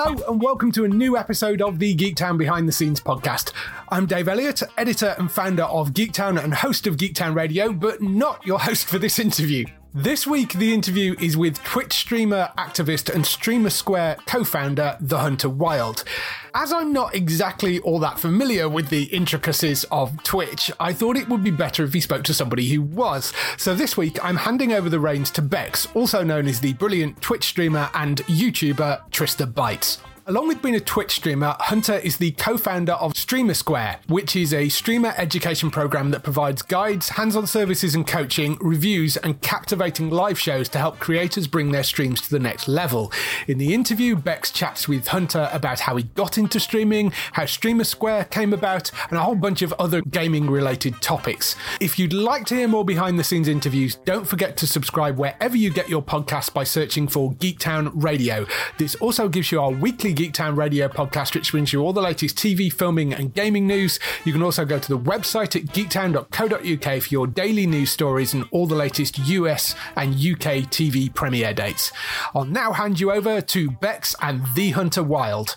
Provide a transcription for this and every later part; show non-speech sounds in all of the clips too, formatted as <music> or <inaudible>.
Hello, and welcome to a new episode of the Geektown Behind the Scenes podcast. I'm Dave Elliott, editor and founder of Geektown and host of Geektown Radio, but not your host for this interview. This week, the interview is with Twitch streamer, activist, and Streamer Square co founder, The Hunter Wild. As I'm not exactly all that familiar with the intricacies of Twitch, I thought it would be better if he spoke to somebody who was. So this week, I'm handing over the reins to Bex, also known as the brilliant Twitch streamer and YouTuber Trista Bytes. Along with being a Twitch streamer, Hunter is the co founder of Streamer Square, which is a streamer education program that provides guides, hands on services and coaching, reviews, and captivating live shows to help creators bring their streams to the next level. In the interview, Bex chats with Hunter about how he got into streaming, how Streamer Square came about, and a whole bunch of other gaming related topics. If you'd like to hear more behind the scenes interviews, don't forget to subscribe wherever you get your podcasts by searching for Geektown Radio. This also gives you our weekly Geektown Radio podcast, which brings you all the latest TV, filming, and gaming news. You can also go to the website at geektown.co.uk for your daily news stories and all the latest US and UK TV premiere dates. I'll now hand you over to Bex and The Hunter Wild.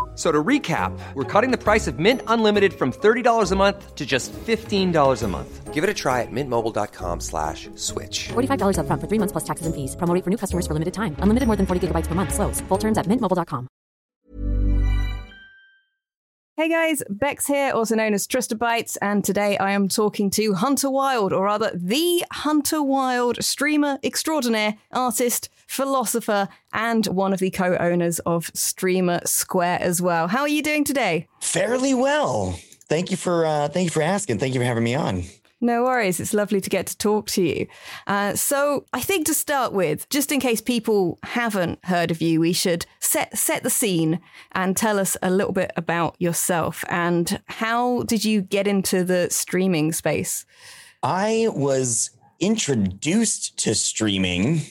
F- So to recap, we're cutting the price of Mint Unlimited from $30 a month to just $15 a month. Give it a try at mintmobile.com slash switch. $45 upfront for three months plus taxes and fees. Promo for new customers for limited time. Unlimited more than 40 gigabytes per month. Slows. Full terms at mintmobile.com. Hey guys, Bex here, also known as Trista Bytes, and today I am talking to Hunter Wild, or rather, the Hunter Wild streamer extraordinaire, artist, philosopher, and one of the co owners of Streamer Square as well. How are you doing today? Fairly well. Thank you for uh, thank you for asking. Thank you for having me on. No worries. It's lovely to get to talk to you. Uh, so, I think to start with, just in case people haven't heard of you, we should set set the scene and tell us a little bit about yourself and how did you get into the streaming space? I was introduced to streaming.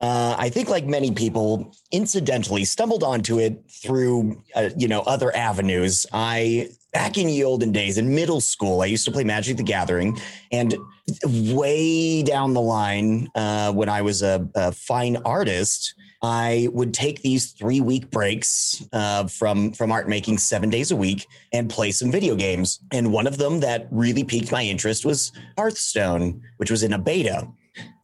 Uh, I think, like many people, incidentally stumbled onto it through uh, you know other avenues. I back in the olden days in middle school, I used to play Magic the Gathering, and way down the line, uh, when I was a, a fine artist, I would take these three week breaks uh, from from art making seven days a week and play some video games. And one of them that really piqued my interest was Hearthstone, which was in a beta.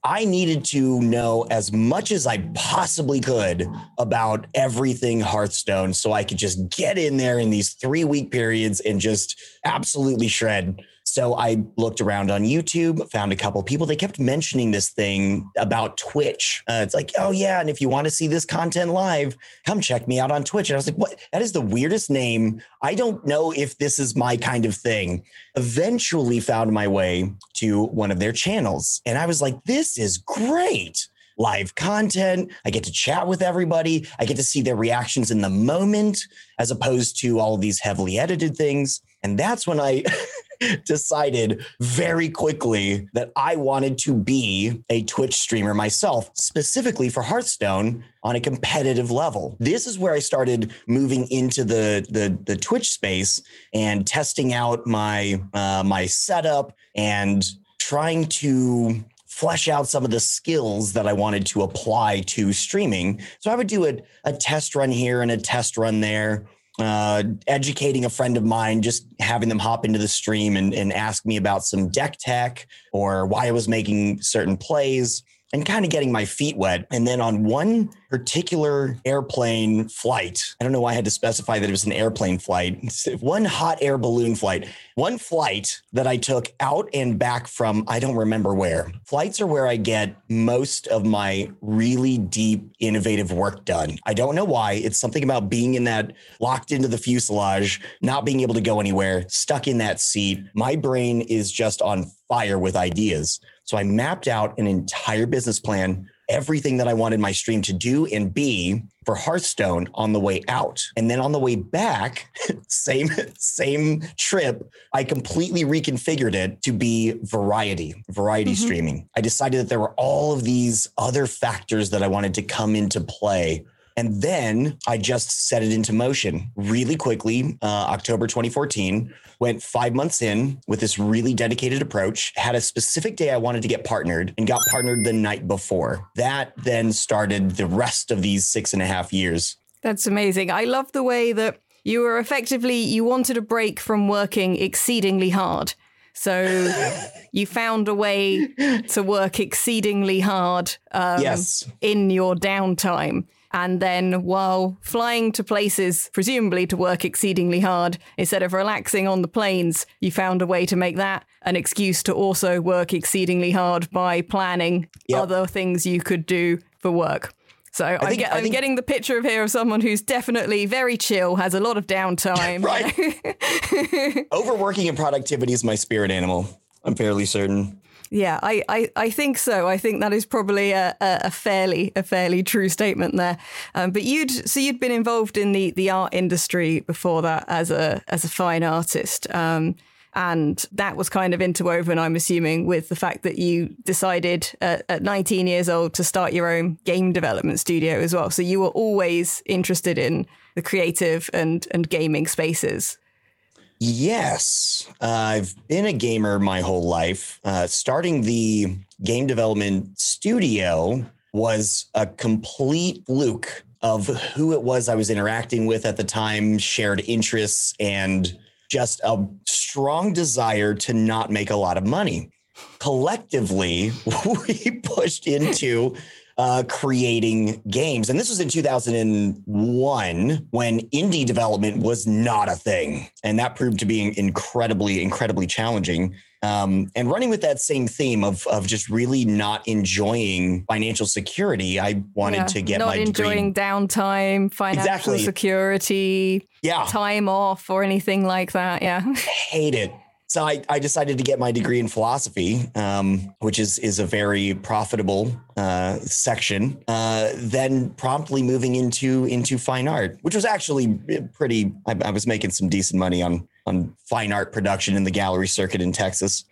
I needed to know as much as I possibly could about everything Hearthstone so I could just get in there in these three week periods and just absolutely shred. So I looked around on YouTube, found a couple people. They kept mentioning this thing about Twitch. Uh, it's like, oh, yeah. And if you want to see this content live, come check me out on Twitch. And I was like, what? That is the weirdest name. I don't know if this is my kind of thing. Eventually found my way to one of their channels. And I was like, this is great live content. I get to chat with everybody. I get to see their reactions in the moment as opposed to all these heavily edited things. And that's when I <laughs> <laughs> decided very quickly that I wanted to be a Twitch streamer myself, specifically for Hearthstone on a competitive level. This is where I started moving into the the, the Twitch space and testing out my uh, my setup and trying to flesh out some of the skills that I wanted to apply to streaming. So I would do a, a test run here and a test run there uh, educating a friend of mine, just having them hop into the stream and, and ask me about some deck tech or why I was making certain plays and kind of getting my feet wet. And then on one particular airplane flight, I don't know why I had to specify that it was an airplane flight, <laughs> one hot air balloon flight, one flight that I took out and back from, I don't remember where. Flights are where I get most of my really deep, innovative work done. I don't know why. It's something about being in that locked into the fuselage, not being able to go anywhere, stuck in that seat. My brain is just on fire with ideas. So I mapped out an entire business plan, everything that I wanted my stream to do and be for Hearthstone on the way out. And then on the way back, <laughs> same same trip, I completely reconfigured it to be variety, variety mm-hmm. streaming. I decided that there were all of these other factors that I wanted to come into play and then I just set it into motion really quickly. Uh, October 2014, went five months in with this really dedicated approach, had a specific day I wanted to get partnered and got partnered the night before. That then started the rest of these six and a half years. That's amazing. I love the way that you were effectively, you wanted a break from working exceedingly hard. So <laughs> you found a way to work exceedingly hard um, yes. in your downtime. And then while flying to places, presumably to work exceedingly hard, instead of relaxing on the planes, you found a way to make that an excuse to also work exceedingly hard by planning yep. other things you could do for work. So I am get, think... getting the picture of here of someone who's definitely very chill, has a lot of downtime. <laughs> right. <laughs> Overworking and productivity is my spirit animal. I'm fairly certain. Yeah, I, I, I think so. I think that is probably a, a fairly a fairly true statement there. Um, but you'd so you'd been involved in the, the art industry before that as a as a fine artist. Um, and that was kind of interwoven, I'm assuming, with the fact that you decided at, at 19 years old to start your own game development studio as well. So you were always interested in the creative and and gaming spaces. Yes, uh, I've been a gamer my whole life. Uh, starting the game development studio was a complete fluke of who it was I was interacting with at the time, shared interests, and just a strong desire to not make a lot of money. Collectively, <laughs> we pushed into uh, creating games. And this was in 2001 when indie development was not a thing. And that proved to be incredibly, incredibly challenging. Um, and running with that same theme of, of just really not enjoying financial security, I wanted yeah, to get not my enjoying degree. downtime, financial exactly. security, yeah. time off, or anything like that. Yeah, hate it. So I, I decided to get my degree in philosophy, um, which is is a very profitable uh, section. Uh, then promptly moving into into fine art, which was actually pretty. I, I, was making some decent money on on fine art production in the gallery circuit in Texas.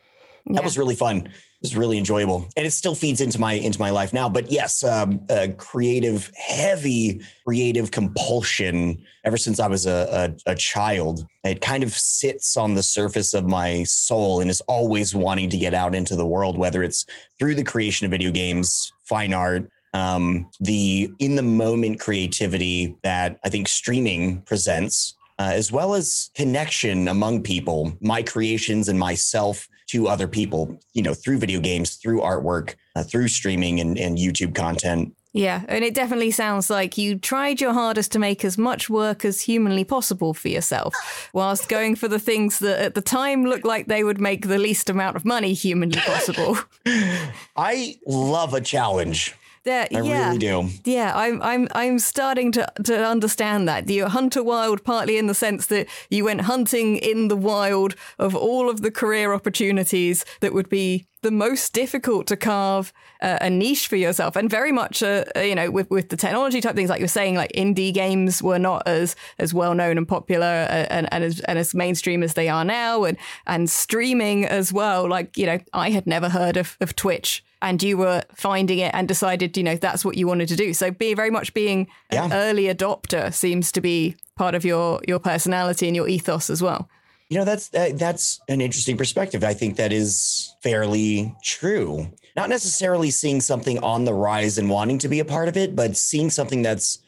Yeah. That was really fun was really enjoyable, and it still feeds into my into my life now. But yes, um, creative, heavy creative compulsion ever since I was a, a, a child. It kind of sits on the surface of my soul and is always wanting to get out into the world, whether it's through the creation of video games, fine art, um, the in the moment creativity that I think streaming presents, uh, as well as connection among people, my creations and myself to other people, you know, through video games, through artwork, uh, through streaming and, and YouTube content. Yeah, and it definitely sounds like you tried your hardest to make as much work as humanly possible for yourself, whilst going for the things that at the time looked like they would make the least amount of money humanly possible. <laughs> I love a challenge. There, I yeah, really do. Yeah, I'm I'm I'm starting to to understand that. You hunter wild partly in the sense that you went hunting in the wild of all of the career opportunities that would be the most difficult to carve uh, a niche for yourself and very much uh, uh, you know with with the technology type things like you're saying like indie games were not as as well known and popular uh, and and as, and as mainstream as they are now and and streaming as well like you know I had never heard of of Twitch and you were finding it and decided, you know, that's what you wanted to do. So be very much being an early adopter seems to be part of your your personality and your ethos as well. You know, that's uh, that's an interesting perspective. I think that is fairly true. Not necessarily seeing something on the rise and wanting to be a part of it, but seeing something that's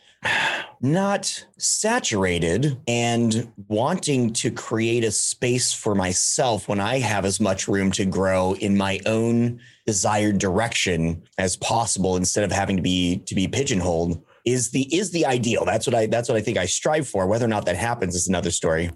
not saturated and wanting to create a space for myself when I have as much room to grow in my own desired direction as possible instead of having to be to be pigeonholed is the is the ideal. That's what I that's what I think I strive for. Whether or not that happens is another story.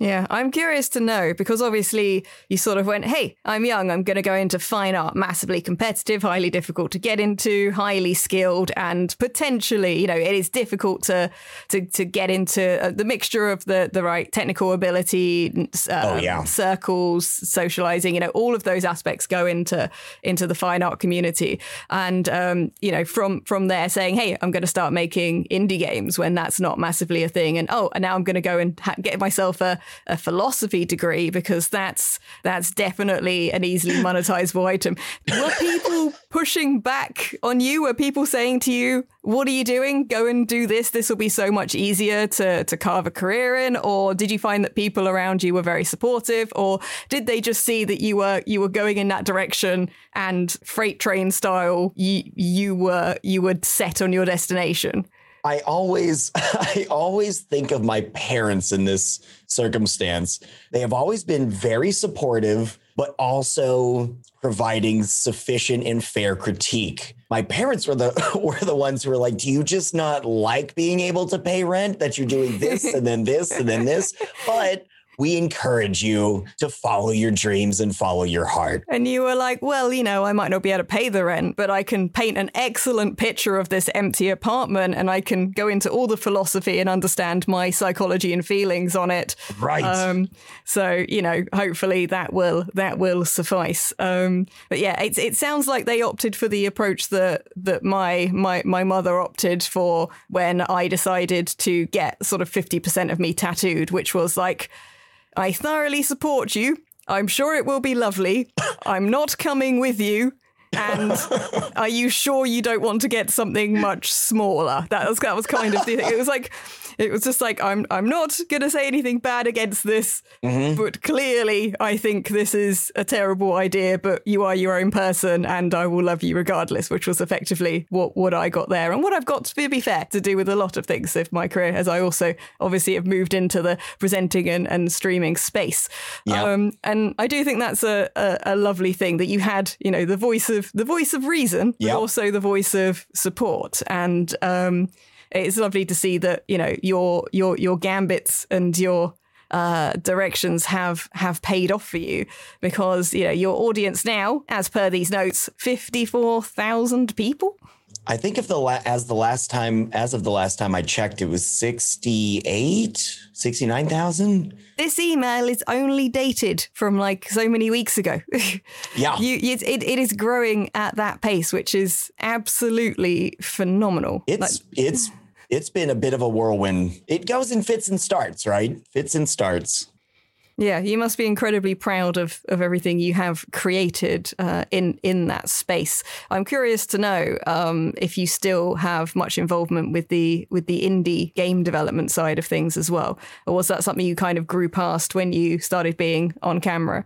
Yeah, I'm curious to know because obviously you sort of went, hey, I'm young, I'm going to go into fine art, massively competitive, highly difficult to get into, highly skilled, and potentially, you know, it is difficult to to, to get into uh, the mixture of the the right technical ability, uh, Oh, yeah. circles, socializing, you know, all of those aspects go into into the fine art community, and um, you know, from from there saying, hey, I'm going to start making indie games when that's not massively a thing, and oh, and now I'm going to go and ha- get myself a a philosophy degree because that's that's definitely an easily monetizable <laughs> item. Were people pushing back on you? Were people saying to you, "What are you doing? Go and do this. This will be so much easier to to carve a career in." Or did you find that people around you were very supportive, or did they just see that you were you were going in that direction and freight train style you you were you were set on your destination? I always <laughs> I always think of my parents in this circumstance. They have always been very supportive, but also providing sufficient and fair critique. My parents were the <laughs> were the ones who were like, "Do you just not like being able to pay rent that you're doing this and then this and then this?" <laughs> But we encourage you to follow your dreams and follow your heart. And you were like, well, you know, I might not be able to pay the rent, but I can paint an excellent picture of this empty apartment and I can go into all the philosophy and understand my psychology and feelings on it. Right. Um, so, you know, hopefully that will that will suffice. Um, but yeah, it, it sounds like they opted for the approach that that my my my mother opted for when I decided to get sort of 50% of me tattooed, which was like I thoroughly support you. I'm sure it will be lovely. I'm not coming with you. And are you sure you don't want to get something much smaller? That was that was kind of the it was like it was just like I'm I'm not gonna say anything bad against this, but clearly I think this is a terrible idea, but you are your own person and I will love you regardless, which was effectively what, what I got there and what I've got to be fair to do with a lot of things of my career as I also obviously have moved into the presenting and, and streaming space. Yeah. Um, and I do think that's a, a, a lovely thing that you had, you know, the voice of the voice of reason, but also the voice of support. And um, it's lovely to see that you know your your your gambits and your uh, directions have have paid off for you because you know your audience now, as per these notes, fifty four thousand people. I think if the la- as the last time as of the last time I checked, it was 68, 69,000. This email is only dated from like so many weeks ago. <laughs> Yeah. you, it, it, is growing at that pace, which is absolutely phenomenal. It's Like, it's it's been a bit of a whirlwind. It goes in fits and starts, right? Fits and starts. Yeah, you must be incredibly proud of, of everything you have created uh, in in that space. I'm curious to know um, if you still have much involvement with the with the indie game development side of things as well, or was that something you kind of grew past when you started being on camera?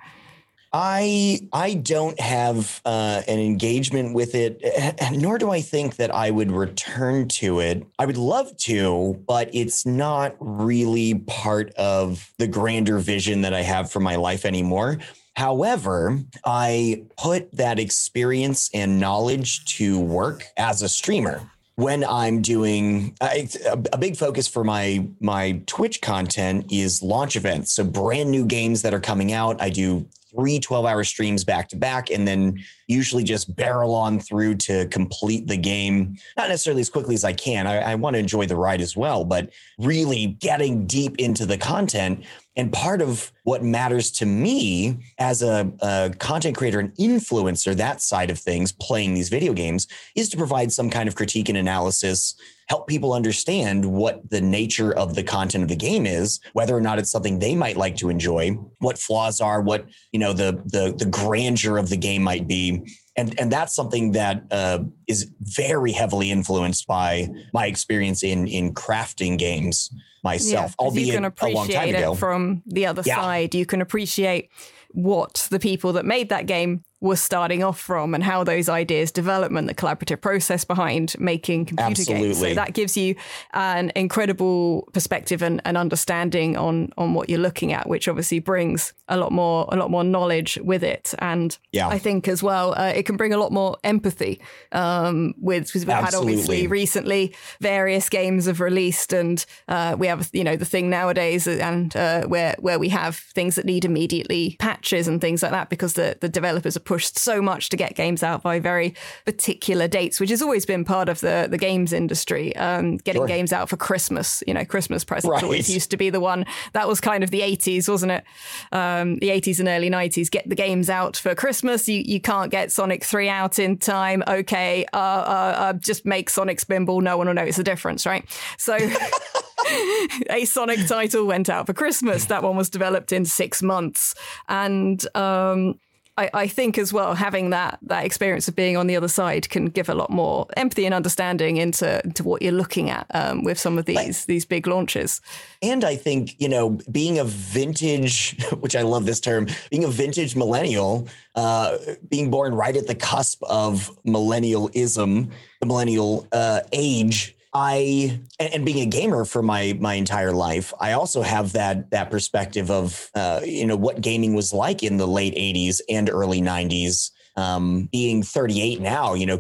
I I don't have uh, an engagement with it, eh, nor do I think that I would return to it. I would love to, but it's not really part of the grander vision that I have for my life anymore. However, I put that experience and knowledge to work as a streamer when I'm doing I, a big focus for my my Twitch content is launch events. So brand new games that are coming out. I do three 12 hour streams back to back and then usually just barrel on through to complete the game. Not necessarily as quickly as I can. I, I want to enjoy the ride as well, but really getting deep into the content. And part of what matters to me as a, a, content creator and influencer, that side of things, playing these video games, is to provide some kind of critique and analysis help people understand what the nature of the content of the game is, whether or not it's something they might like to enjoy, what flaws are, what you know the the the grandeur of the game might be. And, and that's something that uh, is very heavily influenced by my experience in in crafting games myself, yeah, albeit you can appreciate a long time ago. It from the other Yeah. side, you can appreciate what the people that made that game were starting off from and how those ideas development the collaborative process behind making computer games. So that gives you an incredible perspective and, and understanding on on what you're looking at which obviously brings a lot more a lot more knowledge with it. And Yeah. i think as well uh, it can bring a lot more empathy um with because we've had obviously recently various games have released and uh, we have you know the thing nowadays and uh, where where we have things that need immediately patches and things like that because the, the developers are pushed so much to get games out by very particular dates which has always been part of the the games industry um, getting Sure. games out for christmas you know christmas presents Right. always used to be the one. That was kind of the 80s wasn't it? Um, the 80s and early 90s get the games out for christmas. You, you can't get sonic 3 out in time. Okay uh, uh, uh, just make sonic spinball. No one will notice the difference right? So <laughs> a Sonic title went out for Christmas. That one was developed in six months, and um, I, I think as well having that that experience of being on the other side can give a lot more empathy and understanding into into what you're looking at um, with some of these these big launches. And I think, you know, being a vintage, <laughs> which I love this term, being a vintage millennial, uh, being born right at the cusp of millennialism, the millennial uh, age, I and, and being a gamer for my my entire life, I also have that that perspective of uh, you know what gaming was like in the late '80s and early '90s. Um, being 38 now, you know,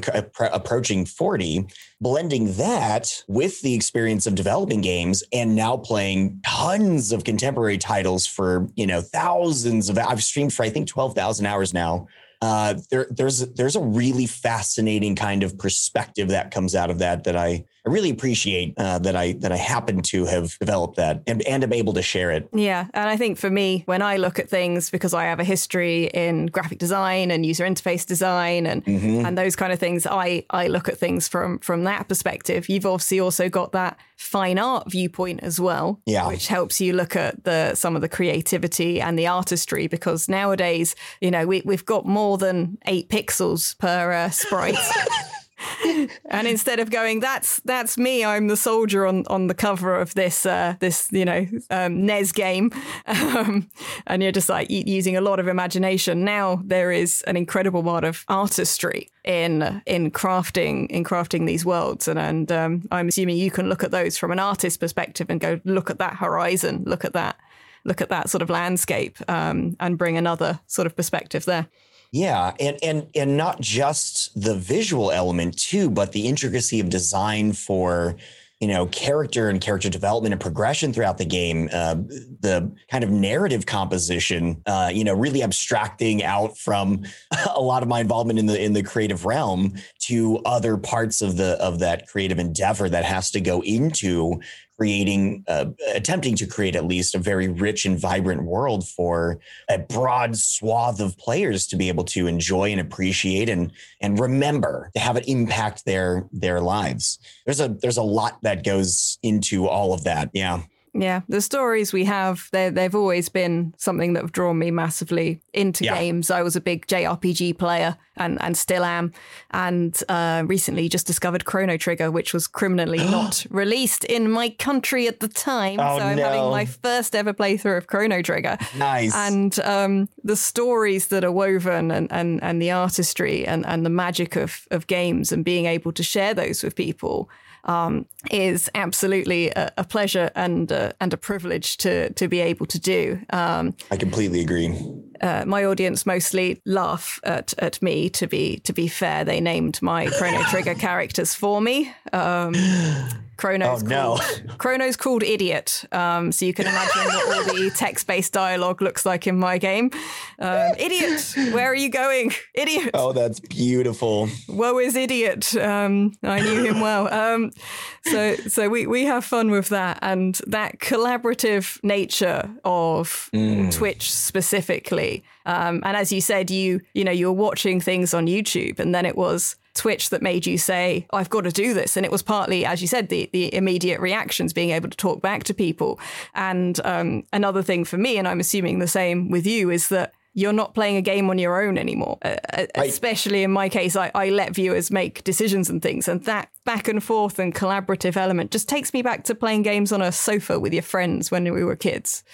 approaching 40, blending that with the experience of developing games and now playing tons of contemporary titles for you know thousands of I've streamed for I think 12,000 hours now. Uh, there, there's there's a really fascinating kind of perspective that comes out of that that I, I really appreciate uh, that I that I happen to have developed that and and am able to share it. Yeah, and I think for me, when I look at things, because I have a history in graphic design and user interface design and and those kind of things, I I look at things from from that perspective. You've obviously also got that fine art viewpoint as well, Yeah. which helps you look at the some of the creativity and the artistry. Because nowadays, you know, we we've got more than eight pixels per uh, sprite. <laughs> And instead of going, that's that's me, I'm the soldier on, on the cover of this uh, this you know um, NES game, <laughs> um, and you're just like using a lot of imagination. Now there is an incredible amount of artistry in in crafting in crafting these worlds, and and um, I'm assuming you can look at those from an artist perspective and go, look at that horizon, look at that, look at that sort of landscape, um, and bring another sort of perspective there. Yeah, and and and not just the visual element too, but the intricacy of design for you know character and character development and progression throughout the game. Uh, the kind of narrative composition, uh, you know, really abstracting out from <laughs> a lot of my involvement in the in the creative realm to other parts of the of that creative endeavor that has to go into creating uh, attempting to create at least a very rich and vibrant world for a broad swath of players to be able to enjoy and appreciate and and remember to have it impact their their lives. There's a there's a lot that goes into all of that. Yeah Yeah, the stories we have, they they've always been something that have drawn me massively into Yeah. games. I was a big JRPG player and, and still am. And uh, recently just discovered Chrono Trigger, which was criminally <gasps> not released in my country at the time. Oh, so I'm having my first ever playthrough of Chrono Trigger. nice And um, the stories that are woven and, and, and the artistry and, and the magic of, of games and being able to share those with people um, is absolutely a, a pleasure and uh, and a privilege to to be able to do. Um, i completely agree uh, my audience mostly laugh at, at me. To be to be fair, they named my Chrono Trigger <laughs> characters for me. Um, Chrono's Oh, no. called <laughs> Chrono's called idiot. Um, so you can imagine what all the text-based dialogue looks like in my game. Um, idiot, where are you going? <laughs> Idiot. Oh, that's beautiful. Woe is idiot. Um, I knew him well. Um, so so we, we have fun with that and that collaborative nature of Twitch specifically. Um, and as you said, you you know you were watching things on YouTube, and then it was Twitch that made you say, "I've got to do this." And it was partly, as you said, the the immediate reactions, being able to talk back to people. And um, another thing for me, and I'm assuming the same with you, is that you're not playing a game on your own anymore. Uh, uh, especially in my case, I, I let viewers make decisions and things, and that back and forth and collaborative element just takes me back to playing games on a sofa with your friends when we were kids.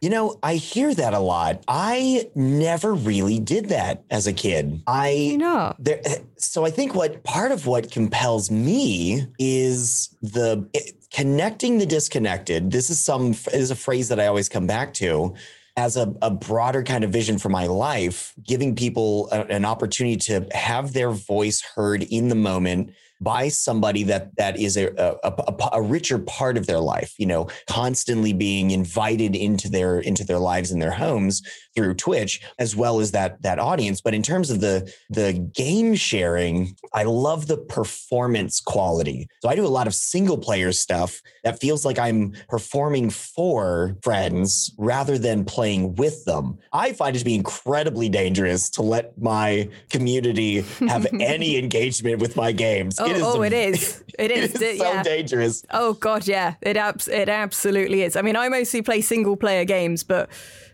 You know, I hear that a lot. I never really did that as a kid. I You know, there eh, so I think what part of what compels me is the it- connecting the disconnected. This is some is a phrase that I always come back to as a, a broader kind of vision for my life, giving people a- an opportunity to have their voice heard in the moment by somebody that that is a, a, a, a richer part of their life you know constantly being invited into their into their lives and their homes through twitch as well as that that audience. But in terms of the the game sharing i love the performance quality. So i do a lot of single player stuff that feels like i'm performing for friends rather than playing with them. I find it to be incredibly dangerous to let my community have <laughs> any engagement with my games. Oh, it is oh a- <laughs> it is, it is, it is so yeah. dangerous. Oh god, yeah, it abs- it absolutely is. I mean, I mostly play single player games, but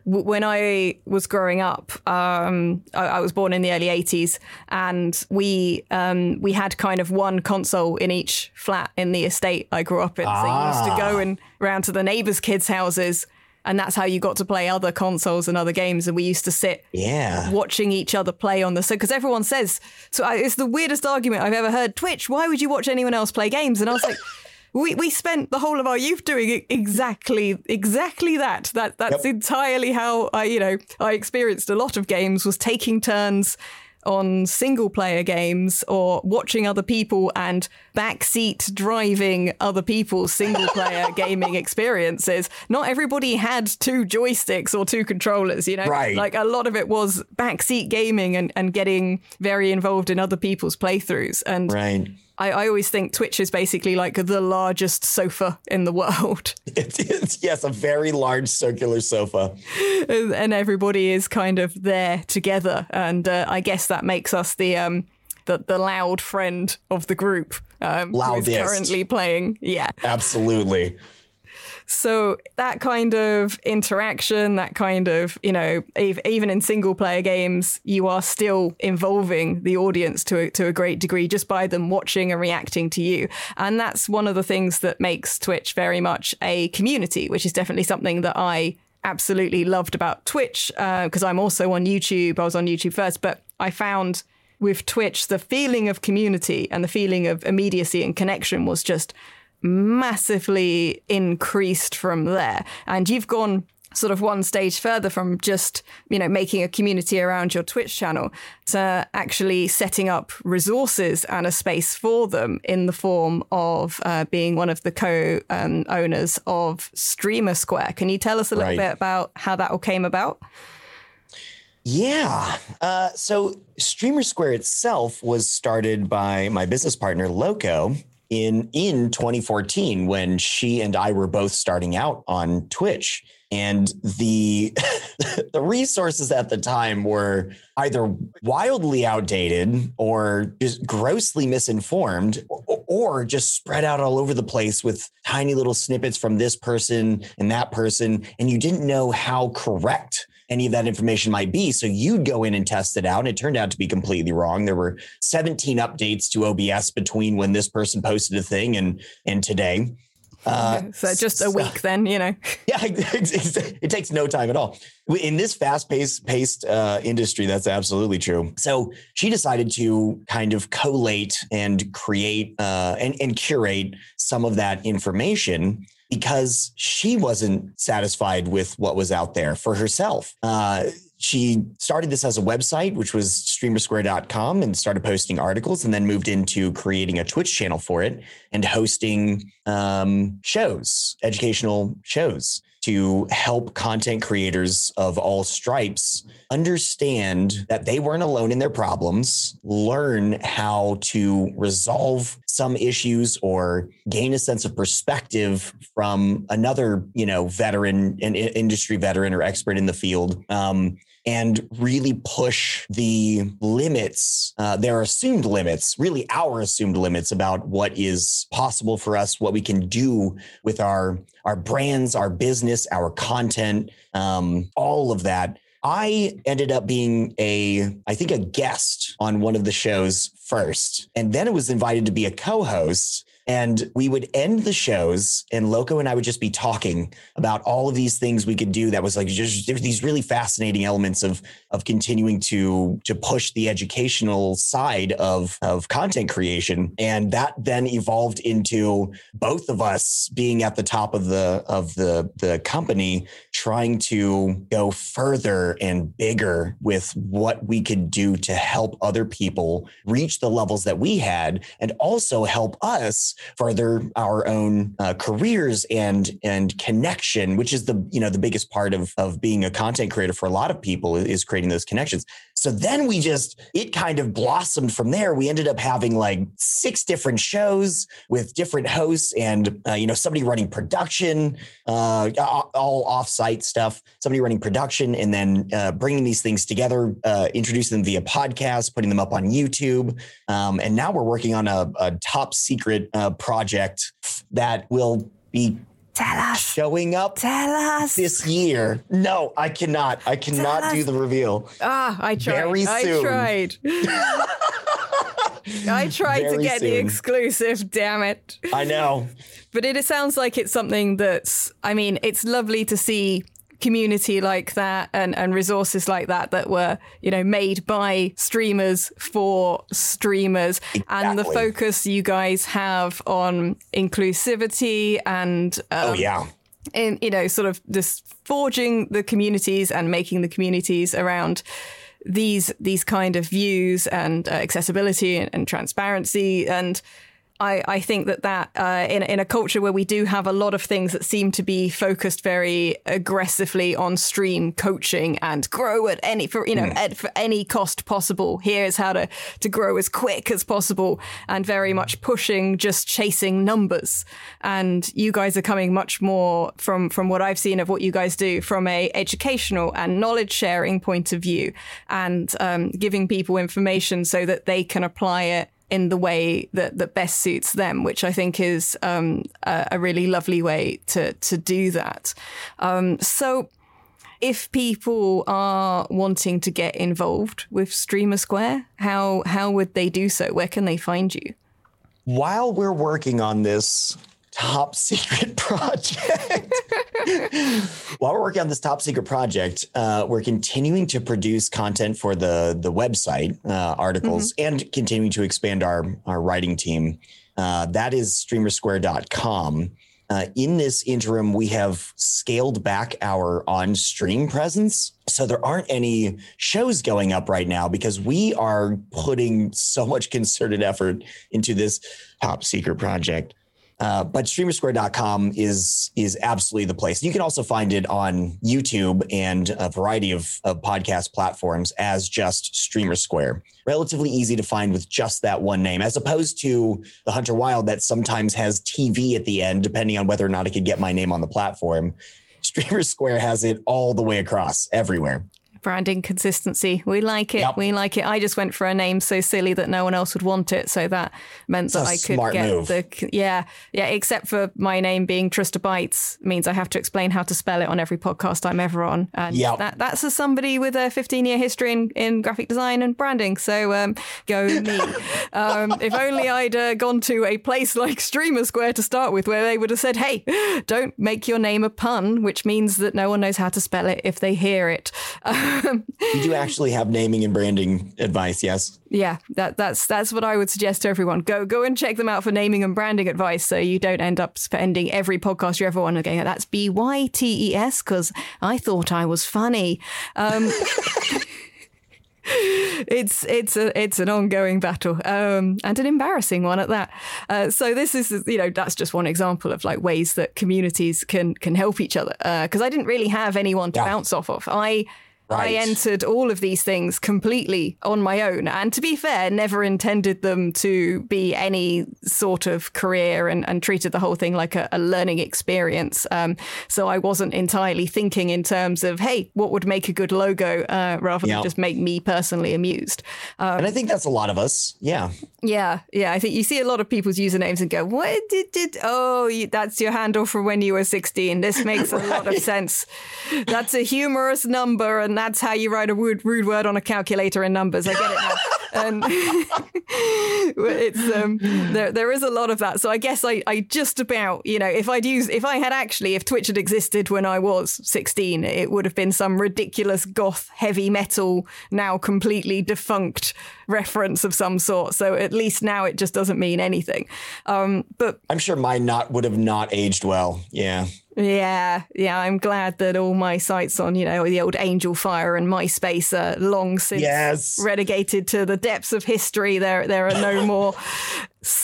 when I was growing up, um, I-, I was born in the early '80s, and we um, we had kind of one console in each flat in the estate I grew up in. So you used to go and round to the neighbors' kids' houses. And that's how you got to play other consoles and other games. And we used to sit Yeah. watching each other play on the so because everyone says so I, it's the weirdest argument I've ever heard. Twitch, why would you watch anyone else play games? And I was like. We, we spent the whole of our youth doing exactly exactly that. That that's Yep. entirely how I you know I experienced a lot of games was taking turns on single player games or watching other people and backseat driving other people's single player <laughs> gaming experiences. Not everybody had two joysticks or two controllers, you know? Right. Like a lot of it was backseat gaming and, and getting very involved in other people's playthroughs. And Right. I, I always think Twitch is basically like the largest sofa in the <laughs> world. It is, yes, a very large circular sofa. and everybody is kind of there together, and uh, I guess that makes us the um the, the loud friend of the group. Um, who is Loudest. currently playing, yeah. Absolutely. So that kind of interaction, that kind of you know, ev- even in single player games, you are still involving the audience to a, to a great degree just by them watching and reacting to you, and that's one of the things that makes Twitch very much a community, which is definitely something that I absolutely loved about Twitch uh, because I'm also on YouTube. I was on YouTube first, but I found with Twitch the feeling of community and the feeling of immediacy and connection was just massively increased from there. And you've gone sort of one stage further from just, you know, making a community around your Twitch channel to actually setting up resources and a space for them in the form of uh, being one of the co-owners of Streamer Square. Can you tell us a little Right. bit about how that all came about? Yeah. Uh, so Streamer Square itself was started by my business partner Loco in in 2014 when she and I were both starting out on Twitch. And the <laughs> the resources at the time were either wildly outdated or just grossly misinformed or, or just spread out all over the place with tiny little snippets from this person and that person and you didn't know how correct any of that information might be. So you'd go in and test it out, and it turned out to be completely wrong. There were 17 updates to OBS between when this person posted a thing and and today. <laughs> Uh, so just a week then, you know. <laughs> yeah, <laughs> it takes no time at all. In this fast-paced paced uh, industry, that's absolutely true. So she decided to kind of collate and create uh, and, and curate some of that information because she wasn't satisfied with what was out there for herself. Uh, she started this as a website, which was streamersquare.com, and started posting articles, and then moved into creating a Twitch channel for it and hosting um, shows, educational shows to help content creators of all stripes understand that they weren't alone in their problems, learn how to resolve some issues or gain a sense of perspective from another, you know, veteran and industry veteran or expert in the field. Um, and really push the limits, uh, their assumed limits, really our assumed limits about what is possible for us, what we can do with our our brands, our business, our content, um, all of that. I ended up being a, I think, a guest on one of the shows first, and then it was invited to be a co-host. And we would end the shows, and Loco and I would just be talking about all of these things we could do. That was like just there's these really fascinating elements of of continuing to to push the educational side of of content creation, and that then evolved into both of us being at the top of the of the the company, trying to go further and bigger with what we could do to help other people reach the levels that we had, and also help us further our own uh, careers and and connection, which is the you know the biggest part of of being a content creator for a lot of people is creating those connections. So then we just, it kind of blossomed from there. We ended up having like six different shows with different hosts and, uh, you know, somebody running production, uh, all offsite stuff, somebody running production, and then uh, bringing these things together, uh, introducing them via podcast, putting them up on YouTube. Um, and now we're working on a, a top secret uh, project that will be Tell us. Showing up Tell us. this year. No, I cannot. I cannot do the reveal. Ah, I tried. Very I tried. <laughs> I tried to Very get the exclusive, damn it. I know. But it, it sounds like it's something that's, I mean, it's lovely to see community like that and, and resources like that that were, you know, made by streamers for streamers. And the focus you guys have on inclusivity and um, Oh, yeah. in you know sort of just forging the communities and making the communities around these these kind of views and uh, accessibility and, and transparency and I, I think that that uh, in in a culture where we do have a lot of things that seem to be focused very aggressively on stream coaching and grow at any for you know at, for any cost possible. Here's how to to grow as quick as possible, and very much pushing just chasing numbers. And you guys are coming much more from from what I've seen of what you guys do from a educational and knowledge sharing point of view, and um, giving people information so that they can apply it in the way that, that best suits them, which I think is um, a, a really lovely way to to do that. Um, so, if people are wanting to get involved with Streamer Square, how how would they do so? Where can they find you? While we're working on this top secret <laughs> project, <laughs> while we're working on this top secret project, uh, we're continuing to produce content for the the website, uh, articles, and continuing to expand our our writing team. Uh, that is streamersquare.com. Uh, in this interim, we have scaled back our on stream presence. So there aren't any shows going up right now because we are putting so much concerted effort into this top secret project. Uh, but streamersquare.com is is absolutely the place. You can also find it on YouTube and a variety of, of podcast platforms as just Streamer Square. Relatively easy to find with just that one name, as opposed to the Hunter Wild that sometimes has TV at the end, depending on whether or not I could get my name on the platform. Streamer Square has it all the way across everywhere. Branding consistency. We like it. Yep. We like it. I just went for a name so silly that no one else would want it. So that meant that I could get move. the yeah yeah. Except for my name being Trista Bytes means I have to explain how to spell it on every podcast I'm ever on. And Yep. that that's as somebody with a 15 year history in, in graphic design and branding. So um, go me. <laughs> um, if only I'd uh, gone to a place like Streamer Square to start with, where they would have said, "Hey, don't make your name a pun," which means that no one knows how to spell it if they hear it. <laughs> you do actually have naming and branding advice, yes? Yeah, that, that's that's what I would suggest to everyone. Go go and check them out for naming and branding advice, so you don't end up spending every podcast you ever want to go. That's B Y T E S because I thought I was funny. Um, <laughs> it's it's a it's an ongoing battle um, and an embarrassing one at that. Uh, so this is you know that's just one example of like ways that communities can can help each other because uh, I didn't really have anyone to yeah. bounce off of. I Right. I entered all of these things completely on my own. And to be fair, never intended them to be any sort of career and, and treated the whole thing like a, a learning experience. Um, so I wasn't entirely thinking in terms of, hey, what would make a good logo uh, rather than just make me personally amused. Um, and I think that's a lot of us. Yeah. Yeah. Yeah. I think you see a lot of people's usernames and go, what did, did oh, you, that's your handle for when you were 16. This makes a right. lot of <laughs> sense. That's a humorous number. And that's how you write a rude, rude word on a calculator in numbers. I get it now. <laughs> and <laughs> it's um, there. There is a lot of that. So I guess I, I just about you know if I'd use if I had actually if Twitch had existed when I was sixteen, it would have been some ridiculous goth heavy metal now completely defunct reference of some sort. So at least now it just doesn't mean anything. Um, but I'm sure my not would have not aged well. Yeah. Yeah, yeah, I'm glad that all my sites on, you know, the old Angelfire and MySpace are long since yes. relegated to the depths of history. There, there are no <laughs> more,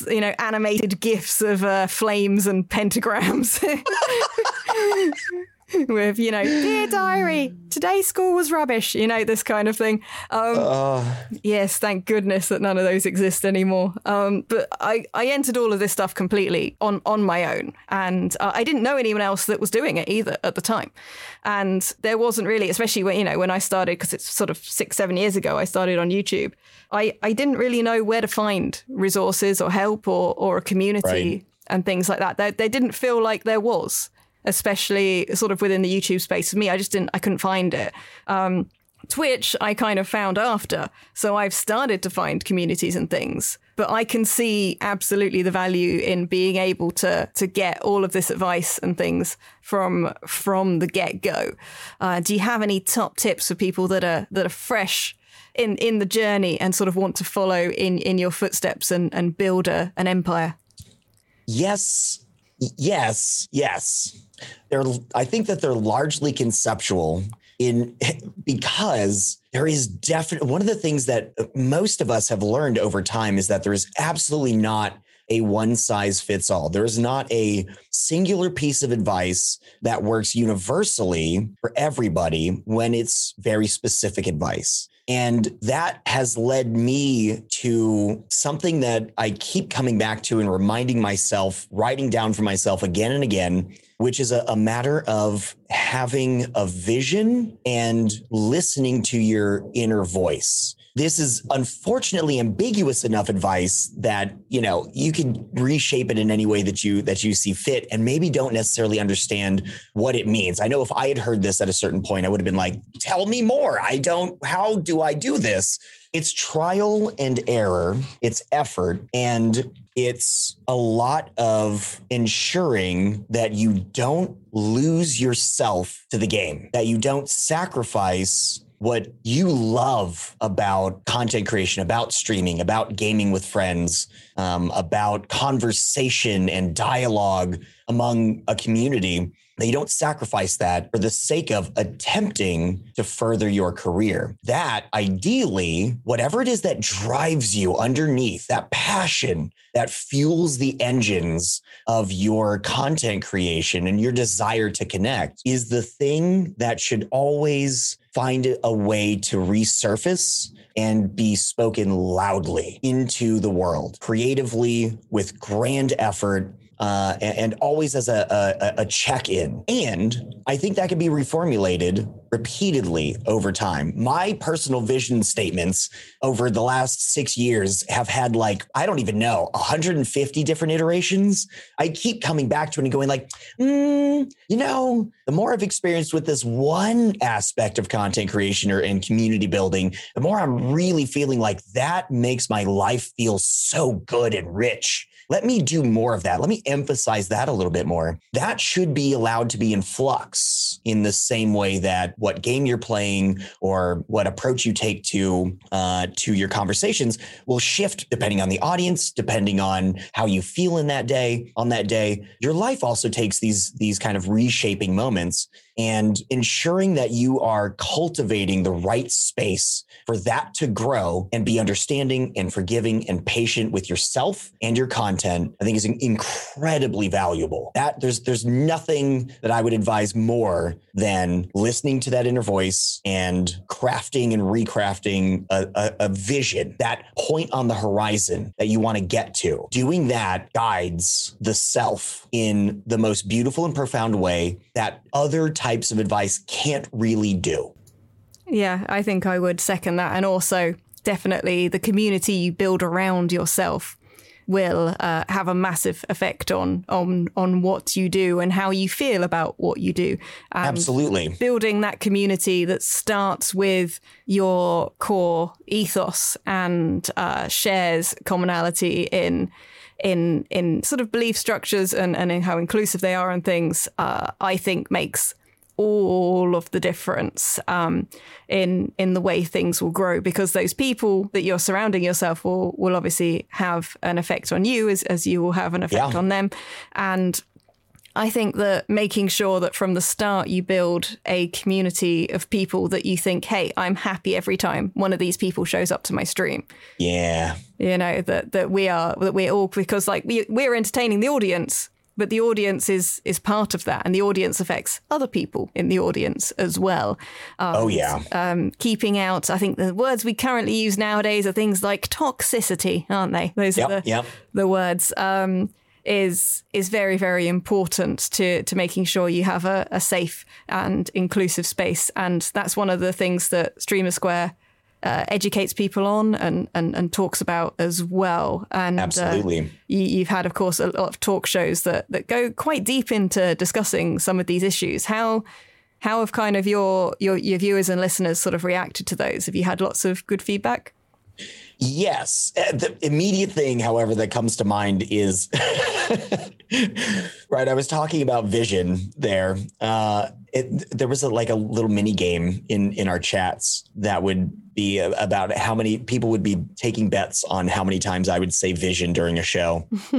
you know, animated gifs of uh, flames and pentagrams. <laughs> <laughs> with you know dear diary today school was rubbish you know this kind of thing. Um, uh. yes thank goodness that none of those exist anymore. Um, but I, I entered all of this stuff completely on on my own. And uh, i didn't know anyone else that was doing it either at the time. And there wasn't really especially when you know when i started because it's sort of six seven years ago i started on youtube. I i didn't really know where to find resources or help or or a community right. and things like that. There, there didn't feel like there was especially sort of within the YouTube space. For me, I just didn't, I couldn't find it. Um, Twitch, I kind of found after. So I've started to find communities and things. But I can see absolutely the value in being able to to get all of this advice and things from from the get go. Uh, do you have any top tips for people that are that are fresh in in the journey and sort of want to follow in in your footsteps and and build a, an empire? Yes, yes, yes they're I think that they're largely conceptual in because there is definitely one of the things that most of us have learned over time is that there is absolutely not a one size fits all. There is not a singular piece of advice that works universally for everybody when it's very specific advice. And that has led me to something that I keep coming back to and reminding myself, writing down for myself again and again, which is a, a, matter of having a vision and listening to your inner voice. This is unfortunately ambiguous enough advice that, you know, you can reshape it in any way that you that you see fit and maybe don't necessarily understand what it means. I know if I had heard this at a certain point, I would have been like, tell me more. I don't, how do I do this? It's trial and error, it's effort, and it's a lot of ensuring that you don't lose yourself to the game, that you don't sacrifice what you love about content creation, about streaming, about gaming with friends, um, about conversation and dialogue among a community you don't sacrifice that for the sake of attempting to further your career. That ideally, whatever it is that drives you underneath, that passion that fuels the engines of your content creation and your desire to connect is the thing that should always find a way to resurface and be spoken loudly into the world creatively with grand effort uh, and, and, always as a, a, a check in. And I think that can be reformulated repeatedly over time. My personal vision statements over the last six years have had like, I don't even know, 150 different iterations. I keep coming back to it and going like, mm, you know, the more I've experienced with this one aspect of content creation or and community building, the more I'm really feeling like that makes my life feel so good and rich let me do more of that. Let me emphasize that a little bit more. That should be allowed to be in flux in the same way that what game you're playing or what approach you take to uh, to your conversations will shift depending on the audience, depending on how you feel in that day. On that day, your life also takes these these kind of reshaping moments and ensuring that you are cultivating the right space for that to grow and be understanding and forgiving and patient with yourself and your content i think is incredibly valuable. That there's there's nothing that i would advise more than listening to that inner voice and crafting and recrafting a, a, a vision that point on the horizon that you want to get to. Doing that guides the self in the most beautiful and profound way that other types of advice can't really do. Yeah, I think I would second that. And also, definitely the community you build around yourself will uh, have a massive effect on on on what you do and how you feel about what you do. And Absolutely, building that community that starts with your core ethos and uh, shares commonality in in in sort of belief structures and, and in how inclusive they are and things, uh, I think makes all of the difference um, in in the way things will grow because those people that you're surrounding yourself will will obviously have an effect on you as as you will have an effect yeah. on them and I think that making sure that from the start you build a community of people that you think, hey, I'm happy every time one of these people shows up to my stream. Yeah. You know, that that we are that we're all because like we we're entertaining the audience, but the audience is is part of that and the audience affects other people in the audience as well. Um, oh yeah. um, keeping out i think the words we currently use nowadays are things like toxicity aren't they? Those yep, are the, yep. the words um, is is very very important to to making sure you have a, a, safe and inclusive space. And that's one of the things that streamer square uh, educates people on and, and and talks about as well and absolutely uh, you, have had of course a lot of talk shows that that go quite deep into discussing some of these issues how how have kind of your your your viewers and listeners sort of reacted to those have you had lots of good feedback Yes. Uh, the immediate thing, however, that comes to mind is <laughs> right. I was talking about vision there. Uh, it, there was a, like a little mini game in in our chats that would be about how many people would be taking bets on how many times I would say vision during a show. <laughs>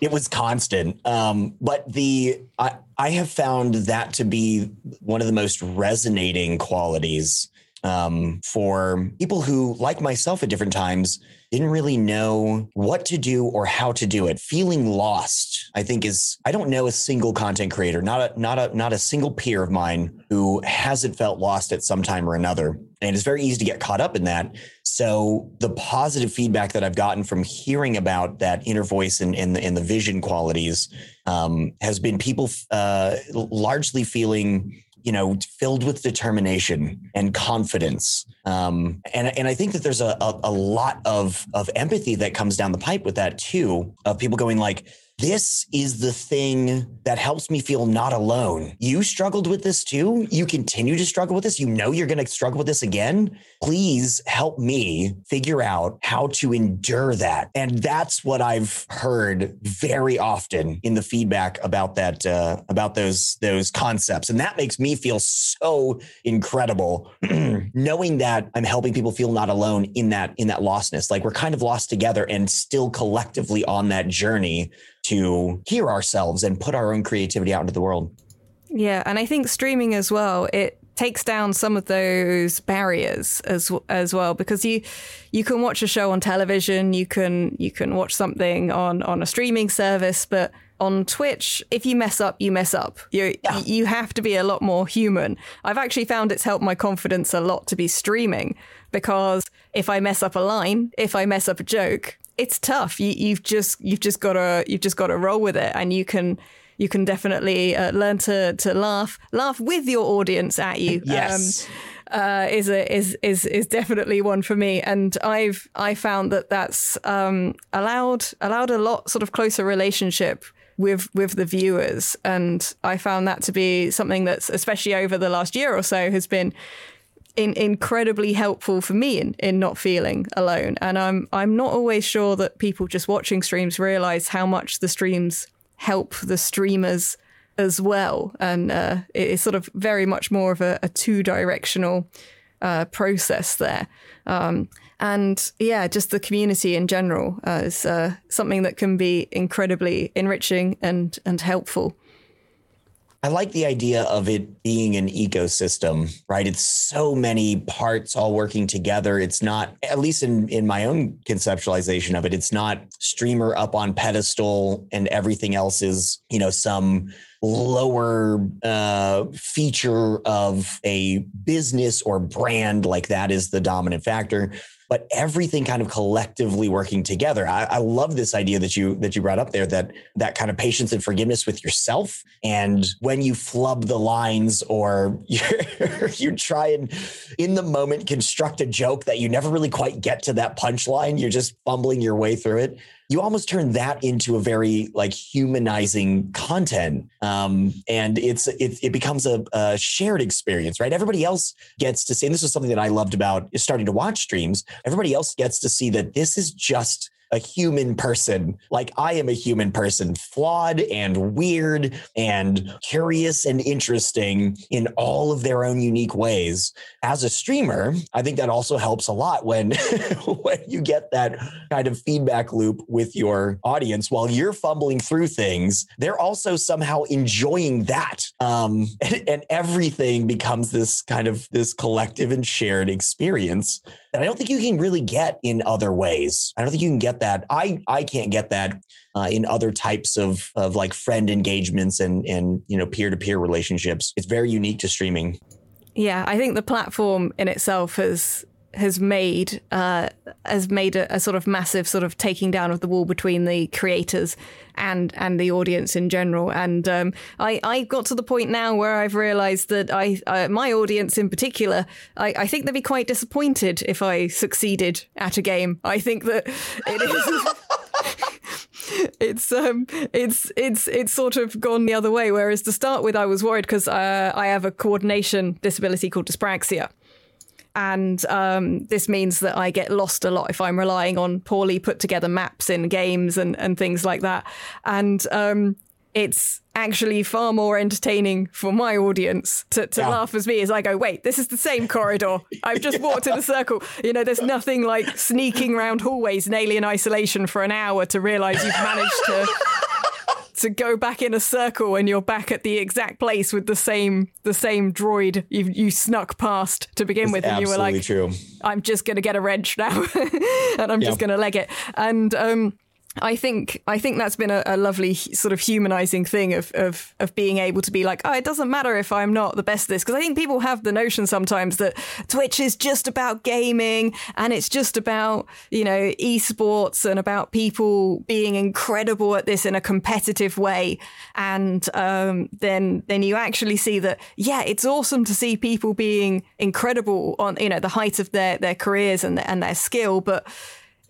it was constant. Um, but the I, I have found that to be one of the most resonating qualities um, for people who, like myself at different times, didn't really know what to do or how to do it. Feeling lost, I think, is I don't know a single content creator, not a not a not a single peer of mine who hasn't felt lost at some time or another. And it's very easy to get caught up in that. So the positive feedback that I've gotten from hearing about that inner voice and, the, and the vision qualities um, has been people uh, largely feeling you know, filled with determination and confidence. Um, and, and I think that there's a, a, a lot of, of empathy that comes down the pipe with that too, of people going like, this is the thing that helps me feel not alone. You struggled with this too. You continue to struggle with this. You know you're going to struggle with this again. Please help me figure out how to endure that. And that's what I've heard very often in the feedback about that, uh, about those those concepts, and that makes me feel so incredible, <clears throat> knowing that I'm helping people feel not alone in that in that lostness. Like we're kind of lost together and still collectively on that journey to hear ourselves and put our own creativity out into the world. Yeah, and I think streaming as well, it takes down some of those barriers as as well because you you can watch a show on television, you can you can watch something on on a streaming service, but on Twitch, if you mess up, you mess up. You yeah. you have to be a lot more human. I've actually found it's helped my confidence a lot to be streaming because if I mess up a line, if I mess up a joke, it's tough. You, you've just you've just got to you've just got to roll with it, and you can you can definitely uh, learn to to laugh laugh with your audience at you. <laughs> Yes. Um, uh, is a is is is definitely one for me, and I've I found that that's um, allowed allowed a lot sort of closer relationship with with the viewers, and I found that to be something that's especially over the last year or so has been in, incredibly helpful for me in, in not feeling alone. And I'm I'm not always sure that people just watching streams realize how much the streams help the streamers as well. And uh, it's sort of very much more of a, a two directional uh, process there. Um, and yeah, just the community in general uh, is uh, something that can be incredibly enriching and and helpful. I like the idea of it being an ecosystem, right? It's so many parts all working together. It's not, at least in, in my own conceptualization of it, it's not streamer up on pedestal and everything else is, you know, some lower uh, feature of a business or brand like that is the dominant factor but everything kind of collectively working together. I, I, love this idea that you that you brought up there that that kind of patience and forgiveness with yourself. And when you flub the lines or <laughs> you you try and in the moment construct a joke that you never really quite get to that punchline, you're just fumbling your way through it you almost turn that into a very like humanizing content. Um, and it's it, it becomes a, a, shared experience right? Everybody else gets to see and this is something that i loved about starting to watch streams everybody else gets to see that this is just a human person like I am a human person, flawed and weird and curious and interesting in all of their own unique ways. As a streamer, I think that also helps a lot when <laughs> when you get that kind of feedback loop with your audience while you're fumbling through things, they're also somehow enjoying that. Um, <laughs> and, and everything becomes this kind of this collective and shared experience that I don't think you can really get in other ways. I don't think you can get that. I I can't get that uh, in other types of of like friend engagements and and you know peer to peer relationships. It's very unique to streaming. Yeah, I think the platform in itself has has made uh, has made a, a, sort of massive sort of taking down of the wall between the creators and and the audience in general. And um, I I got to the point now where I've realised that I uh, my audience in particular I, I think they'd be quite disappointed if I succeeded at a game. I think that it is. <laughs> it's um it's it's it's sort of gone the other way whereas to start with i was worried because uh, i have a coordination disability called dyspraxia and um, this means that I get lost a lot if I'm relying on poorly put together maps in games and, and things like that. And um, it's actually far more entertaining for my audience to, to yeah. laugh as me as I go, wait, this is the same corridor. I've just <laughs> yeah. walked in a circle. You know, there's nothing like sneaking around hallways in alien isolation for an hour to realize you've managed to to go back in a circle and you're back at the exact place with the same the same droid you you snuck past to begin with, and you were like, true. "I'm just gonna get a wrench now, <laughs> and I'm just gonna leg it." And um, I think I think that's been a, a, lovely sort of humanizing thing of, of of being able to be like, oh, it doesn't matter if I'm not the best at this. Because I think people have the notion sometimes that Twitch is just about gaming and it's just about you know esports and about people being incredible at this in a competitive way, and um, then then you actually see that yeah, it's awesome to see people being incredible on you know the height of their their careers and and their skill, but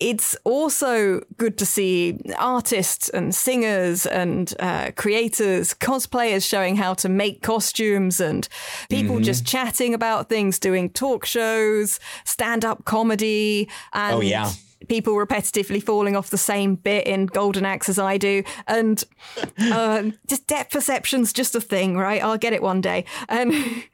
it's also good to see artists and singers and uh, creators, cosplayers showing how to make costumes and people mm-hmm. just chatting about things, doing talk shows, stand up comedy. And oh, yeah people repetitively falling off the same bit in Golden Axe as I do, and <laughs> uh, just depth perception's just a thing, right? I'll get it one day, and <laughs>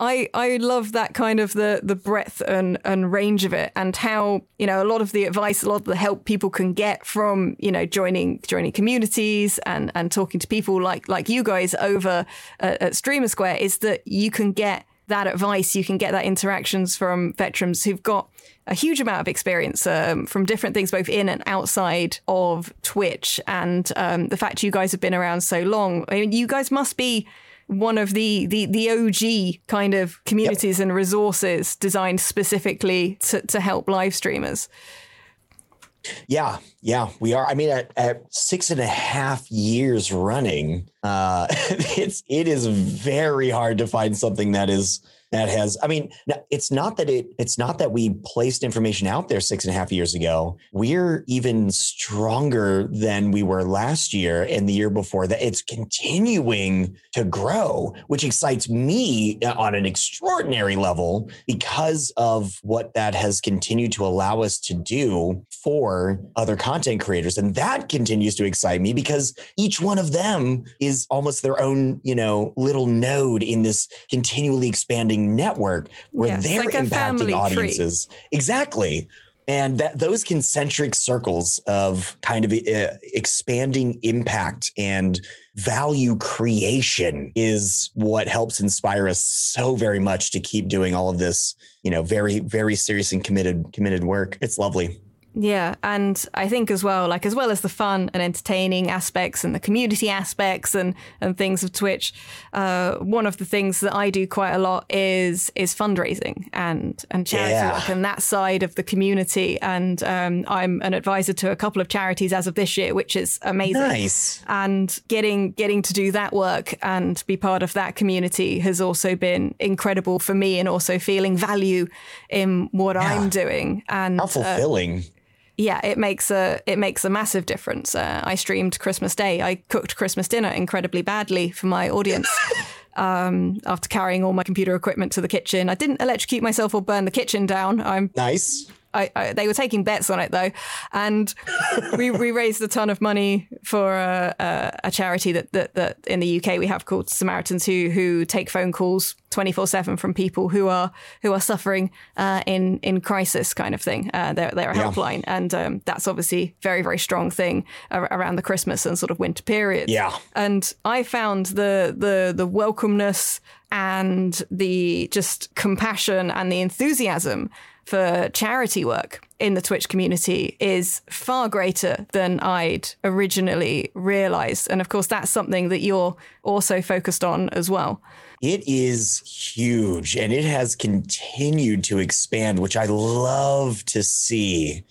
I I love that kind of the the breadth and and range of it, and how you know a lot of the advice, a lot of the help people can get from you know joining joining communities and and talking to people like like you guys over at, at Streamer Square is that you can get that advice, you can get that interactions from veterans who've got a huge amount of experience um, from different things, both in and outside of Twitch. And um, the fact you guys have been around so long, I mean, you guys must be one of the the the OG kind of communities yep. and resources designed specifically to, to help live streamers. Yeah, yeah, we are. I mean, at, at six and a half years running, uh, <laughs> it's it is very hard to find something that is that has i mean it's not that it it's not that we placed information out there six and a half years ago. We're even stronger than we were last year and the year before that. It's continuing to grow which excites me on an extraordinary level because of what that has continued to allow us to do for other content creators. And that continues to excite me because each one of them is almost their own you know little node in this continually expanding network where it's they're like impacting tree. audiences. Exactly. And that those concentric circles of kind of uh, expanding impact and value creation is what helps inspire us so very much to keep doing all of this, you know, very, very serious and committed, committed work. It's lovely. Yeah, and I think as well, like as well as the fun and entertaining aspects and the community aspects and and things of Twitch, uh, one of the things that I do quite a lot is is fundraising and and charity Yeah. work and that side of the community. And um, I'm an advisor to a couple of charities as of this year, which is amazing Nice. and getting getting to do that work and be part of that community has also been incredible for me and also feeling value in what I'm doing and How uh, fulfilling. Yeah, it makes a it makes a massive difference. Uh, I streamed Christmas Day. I cooked Christmas dinner incredibly badly for my audience. <laughs> Um, after carrying all my computer equipment to the kitchen, I didn't electrocute myself or burn the kitchen down. I'm nice. I, I, they were taking bets on it though, and we, we raised a ton of money for a, a, a charity that, that that in the UK we have called Samaritans who who take phone calls twenty four seven from people who are who are suffering uh, in in crisis kind of thing. Uh, they're they're a Yeah. helpline, and um, that's obviously very very strong thing ar- around the Christmas and sort of winter period. Yeah. and I found the the the welcomeness and the just compassion and the enthusiasm for charity work in the Twitch community is far greater than I'd originally realized. And of course, that's something that you're also focused on as well. It is huge and it has continued to expand, which I love to see.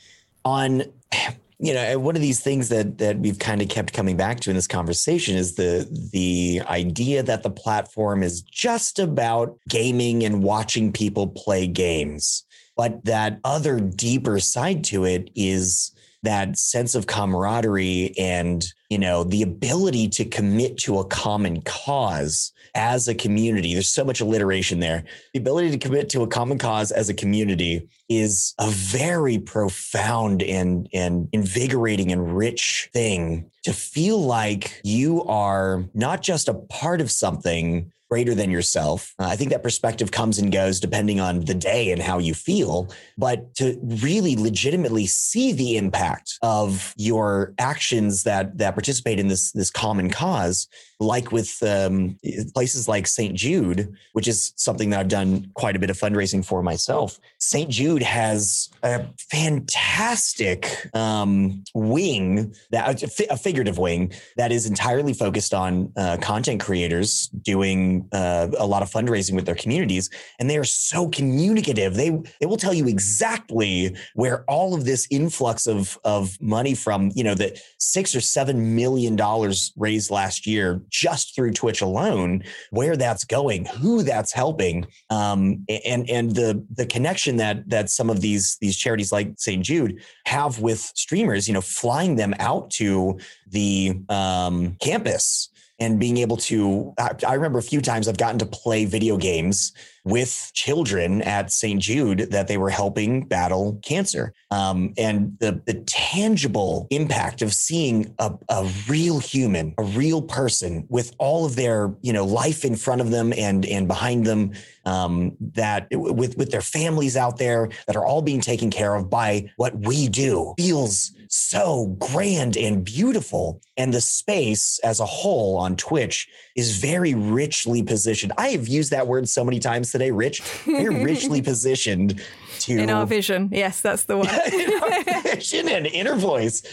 On, <sighs> you know, one of these things that that we've kind of kept coming back to in this conversation is the the idea that the platform is just about gaming and watching people play games, but that other deeper side to it is that sense of camaraderie and you know the ability to commit to a common cause as a community. There's so much alliteration there. The ability to commit to a common cause as a community is a very profound and and invigorating and rich thing to feel like you are not just a part of something greater than yourself. Uh, I think that perspective comes and goes depending on the day and how you feel, but to really legitimately see the impact of your actions that that participate in this this common cause, like with um, places like St. Jude, which is something that I've done quite a bit of fundraising for myself. St. Jude has a fantastic um, wing that a figurative wing that is entirely focused on uh, content creators doing uh, a lot of fundraising with their communities, and they are so communicative. They they will tell you exactly where all of this influx of of money from, you know, the six or seven million dollars raised last year just through Twitch alone, where that's going, who that's helping, um, and and the the connection that that some of these these charities like St. Jude have with streamers, you know, flying them out to the um, campus and being able to I, I remember a few times i've gotten to play video games with children at st jude that they were helping battle cancer um, and the, the tangible impact of seeing a, a real human a real person with all of their you know life in front of them and and behind them um, that with with their families out there that are all being taken care of by what we do feels so grand and beautiful. And the space as a whole on Twitch is very richly positioned. I have used that word so many times rich, very richly <laughs> positioned to In our vision, yes, that's the one. <laughs> in our vision and inner voice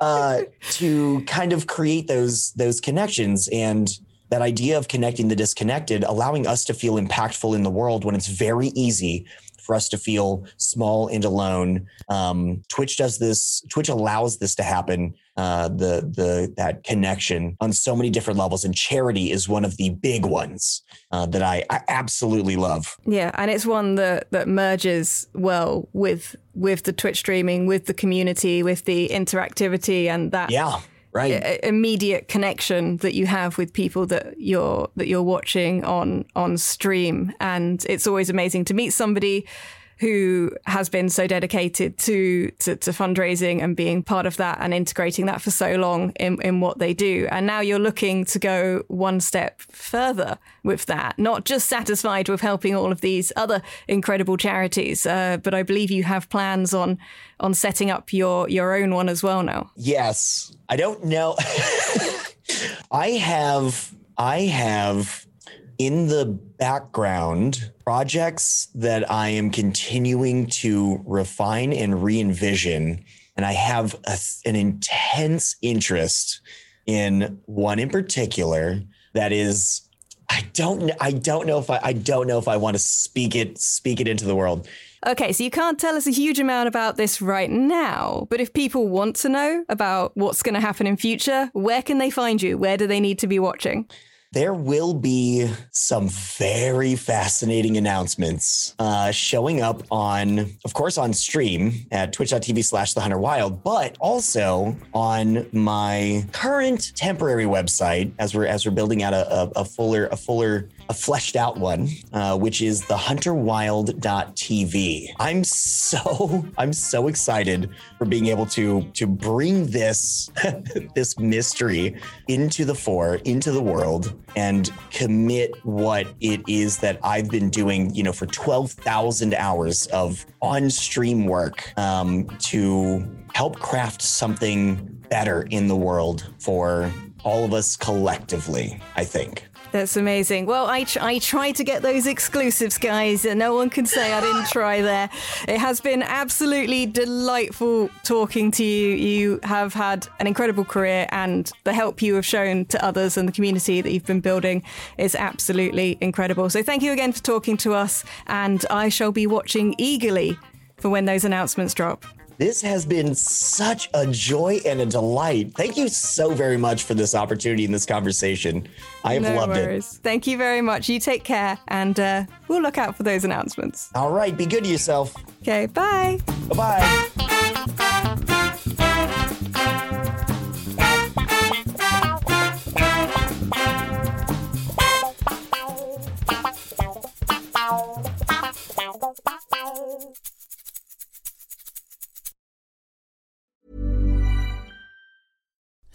uh, to kind of create those those connections and that idea of connecting the disconnected, allowing us to feel impactful in the world when it's very easy for us to feel small and alone. Um, Twitch does this. Twitch allows this to happen. Uh, the the that connection on so many different levels, and charity is one of the big ones uh, that I, I absolutely love. Yeah, and it's one that that merges well with with the Twitch streaming, with the community, with the interactivity, and that Yeah, right. immediate connection that you have with people that you're that you're watching on on stream and it's always amazing to meet somebody who has been so dedicated to, to to fundraising and being part of that and integrating that for so long in, in what they do and now you're looking to go one step further with that not just satisfied with helping all of these other incredible charities uh, but I believe you have plans on on setting up your your own one as well now Yes. I don't know. <laughs> I have I have in the background projects that I am continuing to refine and re-envision and I have a, an intense interest in one in particular that is I don't I don't know if I I don't know if I want to speak it speak it into the world. Okay, so you can't tell us a huge amount about this right now, but if people want to know about what's going to happen in future, where can they find you? Where do they need to be watching? There will be some very fascinating announcements uh, showing up on, of course, on stream at twitch.tv slash the hunter wild, but also on my current temporary website as we're as we're building out a, a, a fuller, a fuller, a fleshed out one, uh, which is the hunterwild.tv. I'm so <laughs> I'm so excited for being able to to bring this <laughs> this mystery into the fore, into the world, and commit what it is that I've been doing, you know, for 12,000 hours of on stream work um, to help craft something better in the world for all of us collectively, I think. That's amazing. Well, I, tr- I try to get those exclusives, guys, and no one can say I didn't <laughs> try there. It has been absolutely delightful talking to you. You have had an incredible career, and the help you have shown to others and the community that you've been building is absolutely incredible. So, thank you again for talking to us, and I shall be watching eagerly for when those announcements drop. This has been such a joy and a delight. Thank you so very much for this opportunity and this conversation. I have no loved it. worries. Thank you very much. You take care, and uh, we'll look out for those announcements. All right, be good to yourself. Okay, bye. Bye bye.